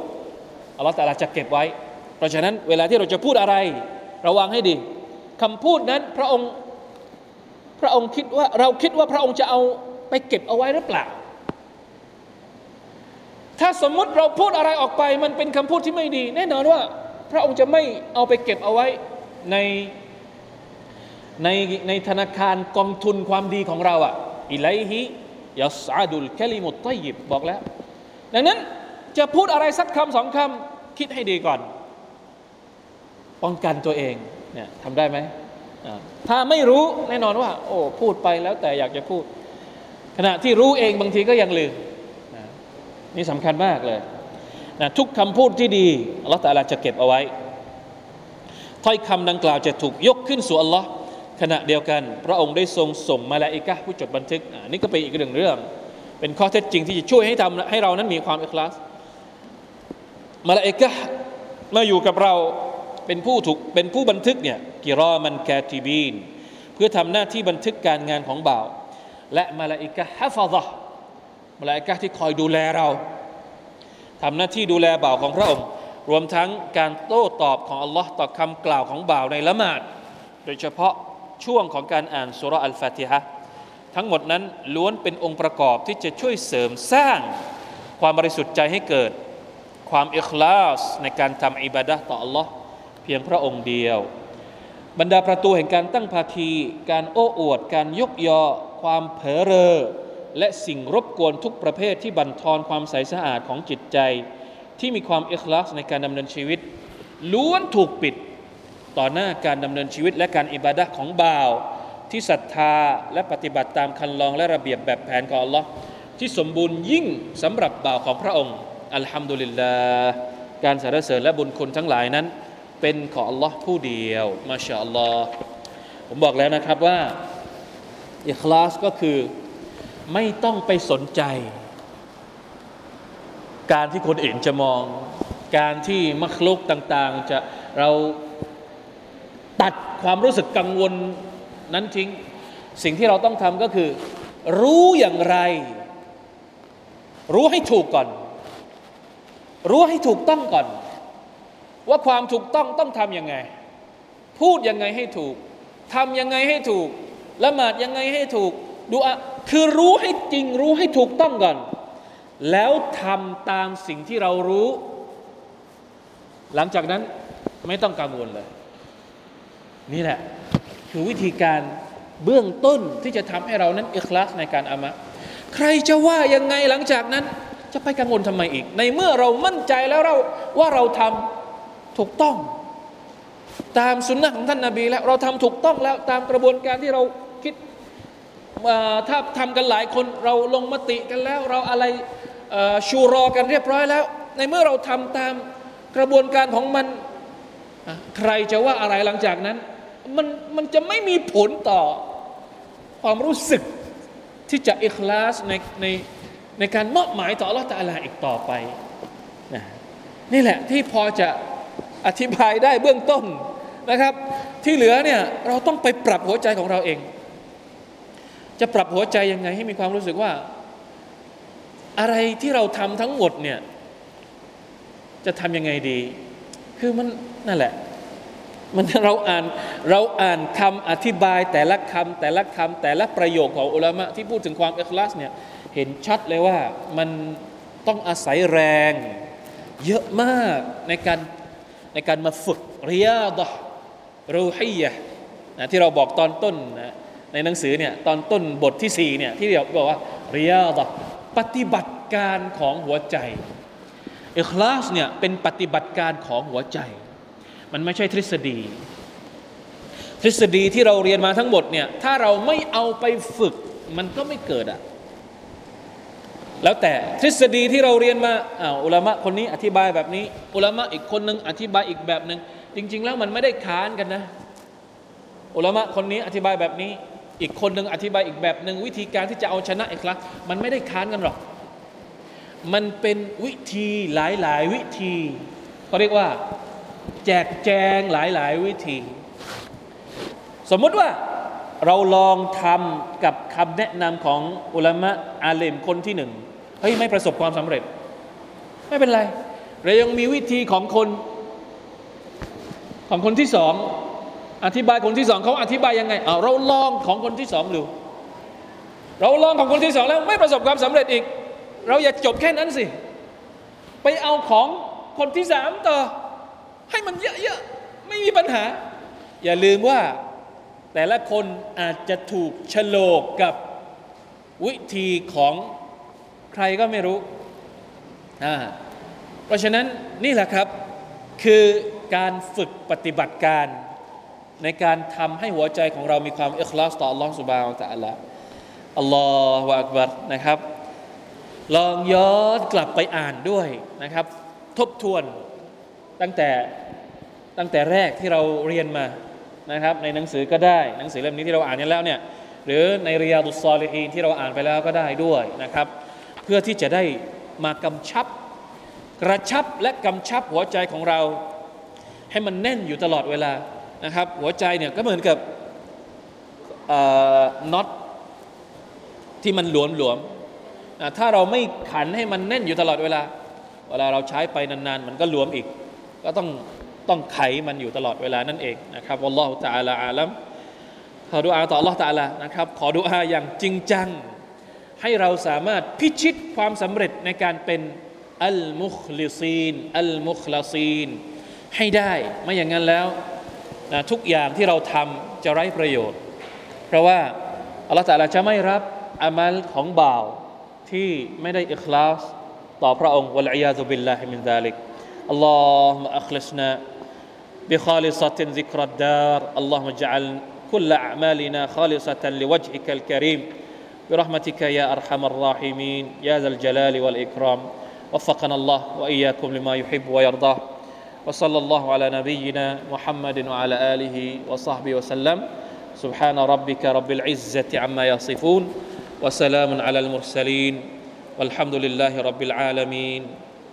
A: อัลลอฮฺแต่ละจะเก็บไว้ เพราะฉะนั้นเวลาที่เราจะพูดอะไร ระวังให้ดีคำพูดนั้นพระองค์พระองค์คิดว่าเราคิดว่าพระองค์จะเอาไปเก็บเอาไว้หรือเปล่า ถ้าสมมุติเราพูดอะไรออกไป มันเป็นคำพูดที่ไม่ดี แน่นอนว่า พระองค์จะไม่เอาไปเก็บเอาไว้ในในในธนาคารกองทุนความดีของเราอะ่ะอิไลฮิยัสอาดุลแคลิมุตตยิบบอกแล้ว ดังนั้นจะพูดอะไรสักคำสองคำคิดให้ดีก่อน ป้องกันตัวเองเนี่ยทำได้ไหมถ้าไม่รู้แน่นอนว่า โอ้พูดไปแล้วแต่อยากจะพูด ขณะที่รู้เองบางทีก็ยังลืมนี่สำคัญมากเลยนะทุกคำพูดที่ดีอัลลอฮฺแต่ละจะเก็บเอาไว้ถ้อยคำดังกล่าวจะถูกยกขึ้นสู่อัลลอฮ์ขณะเดียวกัน พระองค์ได้ทรงส่งมาลาอิกะผู้จดบันทึกนี่ก็เป็นอีกหนึ่งเรื่อง เป็นข้อเท็จจริงที่จะช่วยให้ทำให้เรานั้นมีความอิคลาสมาลาอิกะมาอยู่กับเราเป็นผู้ถูกเป็นผู้บันทึกเนี่ยกิรอมันแคติบีน เพื่อทำหน้าที่บันทึกการงานของบ่าว และมาลาอิกะฮะฟาซะมาลาอิกะที่คอยดูแลเราทำหน้าที่ดูแลบ่าวของพระองค์ รวมทั้งการโต้ตอบของอัลลอฮ์ต่อคำกล่าวของบ่าวในละหมาด โดยเฉพาะช่วงของการอ่านสุรอัลฟาติฮะ ทั้งหมดนั้นล้วนเป็นองค์ประกอบที่จะช่วยเสริมสร้างความบริสุทธิ์ใจให้เกิดความอิคลาสในการทำอิบาดะต่ออัลลอฮ์เพียงพระองค์เดียว บรรดาประตูแห่งการตั้งภาคี การโอ้อวด การยกยอ ความเผลอเรอ และสิ่งรบกวนทุกประเภทที่บั่นทอนความใสสะอาดของจิตใจ ที่มีความอิคลาสในการดำเนินชีวิต ล้วนถูกปิดต่อหน้าการดำเนินชีวิตและการอิบาดะของบ่าว ที่ศรัทธาและปฏิบัติตามคันลองและระเบียบแบบแผนของอัลลอฮ์ที่สมบูรณ์ยิ่งสำหรับบ่าวของพระองค์ อัลฮัมดุลิลลาห์การสรรเสริญและบุญคุณทั้งหลายนั้น เป็นของอัลลอฮ์ผู้เดียว มาชาอัลลอฮ์ผมบอกแล้วนะครับว่าอิคลาสก็คือไม่ต้องไปสนใจ การที่คนอื่นจะมอง การที่มักลุกต่าง ๆ จะเราตัดความรู้สึกกังวล นั้นทิ้ง สิ่งที่เราต้องทำก็คือ รู้อย่างไร รู้ให้ถูกก่อน รู้ให้ถูกต้องก่อน ว่าความถูกต้องต้องทำยังไง พูดยังไงให้ถูกทำยังไงให้ถูกละหมาดยังไงให้ถูกดูอะคือรู้ให้จริงรู้ให้ถูกต้องก่อน แล้วทำตามสิ่งที่เรารู้ หลังจากนั้นไม่ต้องกังวลเลย นี่แหละ คือวิธีการเบื้องต้นที่จะทำให้เรานั้นอิคลาสในการอามะ ใครจะว่ายังไงหลังจากนั้น จะไปกังวลทำไมอีก ในเมื่อเรามั่นใจแล้วเราว่าเราทำถูกต้อง ตามสุนนะของท่านนาบีแล้วเราทำถูกต้องแล้วตามกระบวนการที่เราคิดถ้าทำกันหลายคนเราลงมติกันแล้ว เราอะไรชูรอกันเรียบร้อยแล้ว ในเมื่อเราทำตามกระบวนการของมัน ใครจะว่าอะไรหลังจากนั้น มันมันจะไม่มีผลต่อความรู้สึกที่จะอิคลาสในในในการมอบหมายต่ออัลลอฮฺตาลาอีกต่อไปนะนี่แหละที่พอจะอธิบายได้เบื้องต้นนะครับ ที่เหลือเนี่ยเราต้องไปปรับหัวใจของเราเอง จะปรับหัวใจยังไงให้มีความรู้สึกว่า อะไรที่เราทำทั้งหมดเนี่ยจะทำยังไงดี คือมันนั่นแหละ มันเราอ่านเราอ่านคำอธิบายแต่ละคำแต่ละคำแต่ละประโยคของอุลามะที่พูดถึงความเอกลักษ์เนี่ยเห็นชัดเลยว่ามันต้องอาศัยแรง เยอะมากในการในการมาฝึกเรียดะรูฮียะนะที่เราบอกตอนต้นนะในหนังสือเนี่ยตอนต้นบทที่สี่เนี่ยที่เราบอกว่าเรียดปฏิบัติการของหัวใจอิคลาสเนี่ยเป็นปฏิบัติการของหัวใจ มันไม่ใช่ทฤษฎี ทฤษฎีที่เราเรียนมาทั้งหมดเนี่ยถ้าเราไม่เอาไปฝึกมันก็ไม่เกิดอะแล้วแต่ทฤษฎีที่เราเรียนมาอ้าวอุลามะคนนี้อธิบายแบบนี้ อุลามะอีกคนนึงอธิบายอีกแบบหนึ่งจริง ๆ แล้วมันไม่ได้ค้านกันนะ อุลามะคนนี้อธิบายแบบนี้ อีกคนหนึ่งอธิบายอีกแบบหนึ่งวิธีการที่จะเอาชนะอีกครั้งมันไม่ได้ค้านกันหรอก มันเป็นวิธีหลายๆ วิธีเขาเรียกว่า แจกแจงหลายๆ วิธี สมมติว่าเราลองทำกับคำแนะนำของอุลามะอาเลมคนที่หนึ่งเฮ้ยไม่ประสบความสำเร็จ ไม่เป็นไรเรายังมีวิธีของคนของคนที่สองอธิบายคนที่สองเขาอธิบายยังไงเอาเราลองของคนที่สองดูเราลองของคนที่สองแล้วไม่ประสบความสำเร็จอีก เราอย่าจบแค่นั้นสิ ไปเอาของคนที่สามต่อ ให้มันเยอะๆ ไม่มีปัญหา อย่าลืมว่าแต่ละคนอาจจะถูกฉลกกับวิธีของใครก็ไม่รู้อ่าเพราะฉะนั้นนี่แหละครับคือการฝึกปฏิบัติการในการทำให้หัวใจของเรามีความเอิคลาสต่อ Allah Subhanahu wa Taala อัลลอฮฺอักบัรนะครับ ลองย้อนกลับไปอ่านด้วยนะครับ ทบทวน ตั้งแต่ตั้งแต่แรกที่เราเรียนมานะครับ ในหนังสือก็ได้ หนังสือเล่มนี้ที่เราอ่านกันแล้วเนี่ยหรือในเรียดุสซอลีนที่เราอ่านไปแล้วก็ได้ด้วยนะครับ เพื่อที่จะได้มากำชับ กระชับและกำชับหัวใจของเรา ให้มันแน่นอยู่ตลอดเวลานะครับ หัวใจเนี่ยก็เหมือนกับน็อตที่มันหลวมหลวมๆถ้าเราไม่ขันให้มันแน่นอยู่ตลอดเวลา เวลาเราใช้ไปนานๆ มันก็หลวมอีก ก็ต้องต้องไขมันอยู่ตลอดเวลานั่นเองนะครับอัลลอฮฺตะอาลาอาลัมขอดุอาต่อ Allah ตะอาลานะครับ ขอดุอาอย่างจริงจัง ให้เราสามารถพิชิตความสำเร็จในการเป็นอัลมุคลิซีนอัลมุคลาซีนให้ได้ไม่อย่างนั้นแล้วนะทุกอย่างที่เราทำจะไร้ประโยชน์ เพราะว่าอัลลอฮฺตะอาลาจะไม่รับอามัลของบ่าวที่ไม่ได้อิคลาสต่อพระองค์วะลัยยาซุบิลลาฮิมินซาลิก اللهم أخلصنا بخالصة ذكر الدار. اللهم اجعل كل أعمالنا خالصة لوجهك الكريم. برحمتك يا أرحم الراحمين. يا ذا الجلال والإكرام. وفقنا الله وإياكم لما يحب ويرضاه. وصلى الله على نبينا محمد وعلى آله وصحبه وسلم. سبحان ربك رب العزة عما يصفون. وسلام على المرسلين. والحمد لله رب العالمين.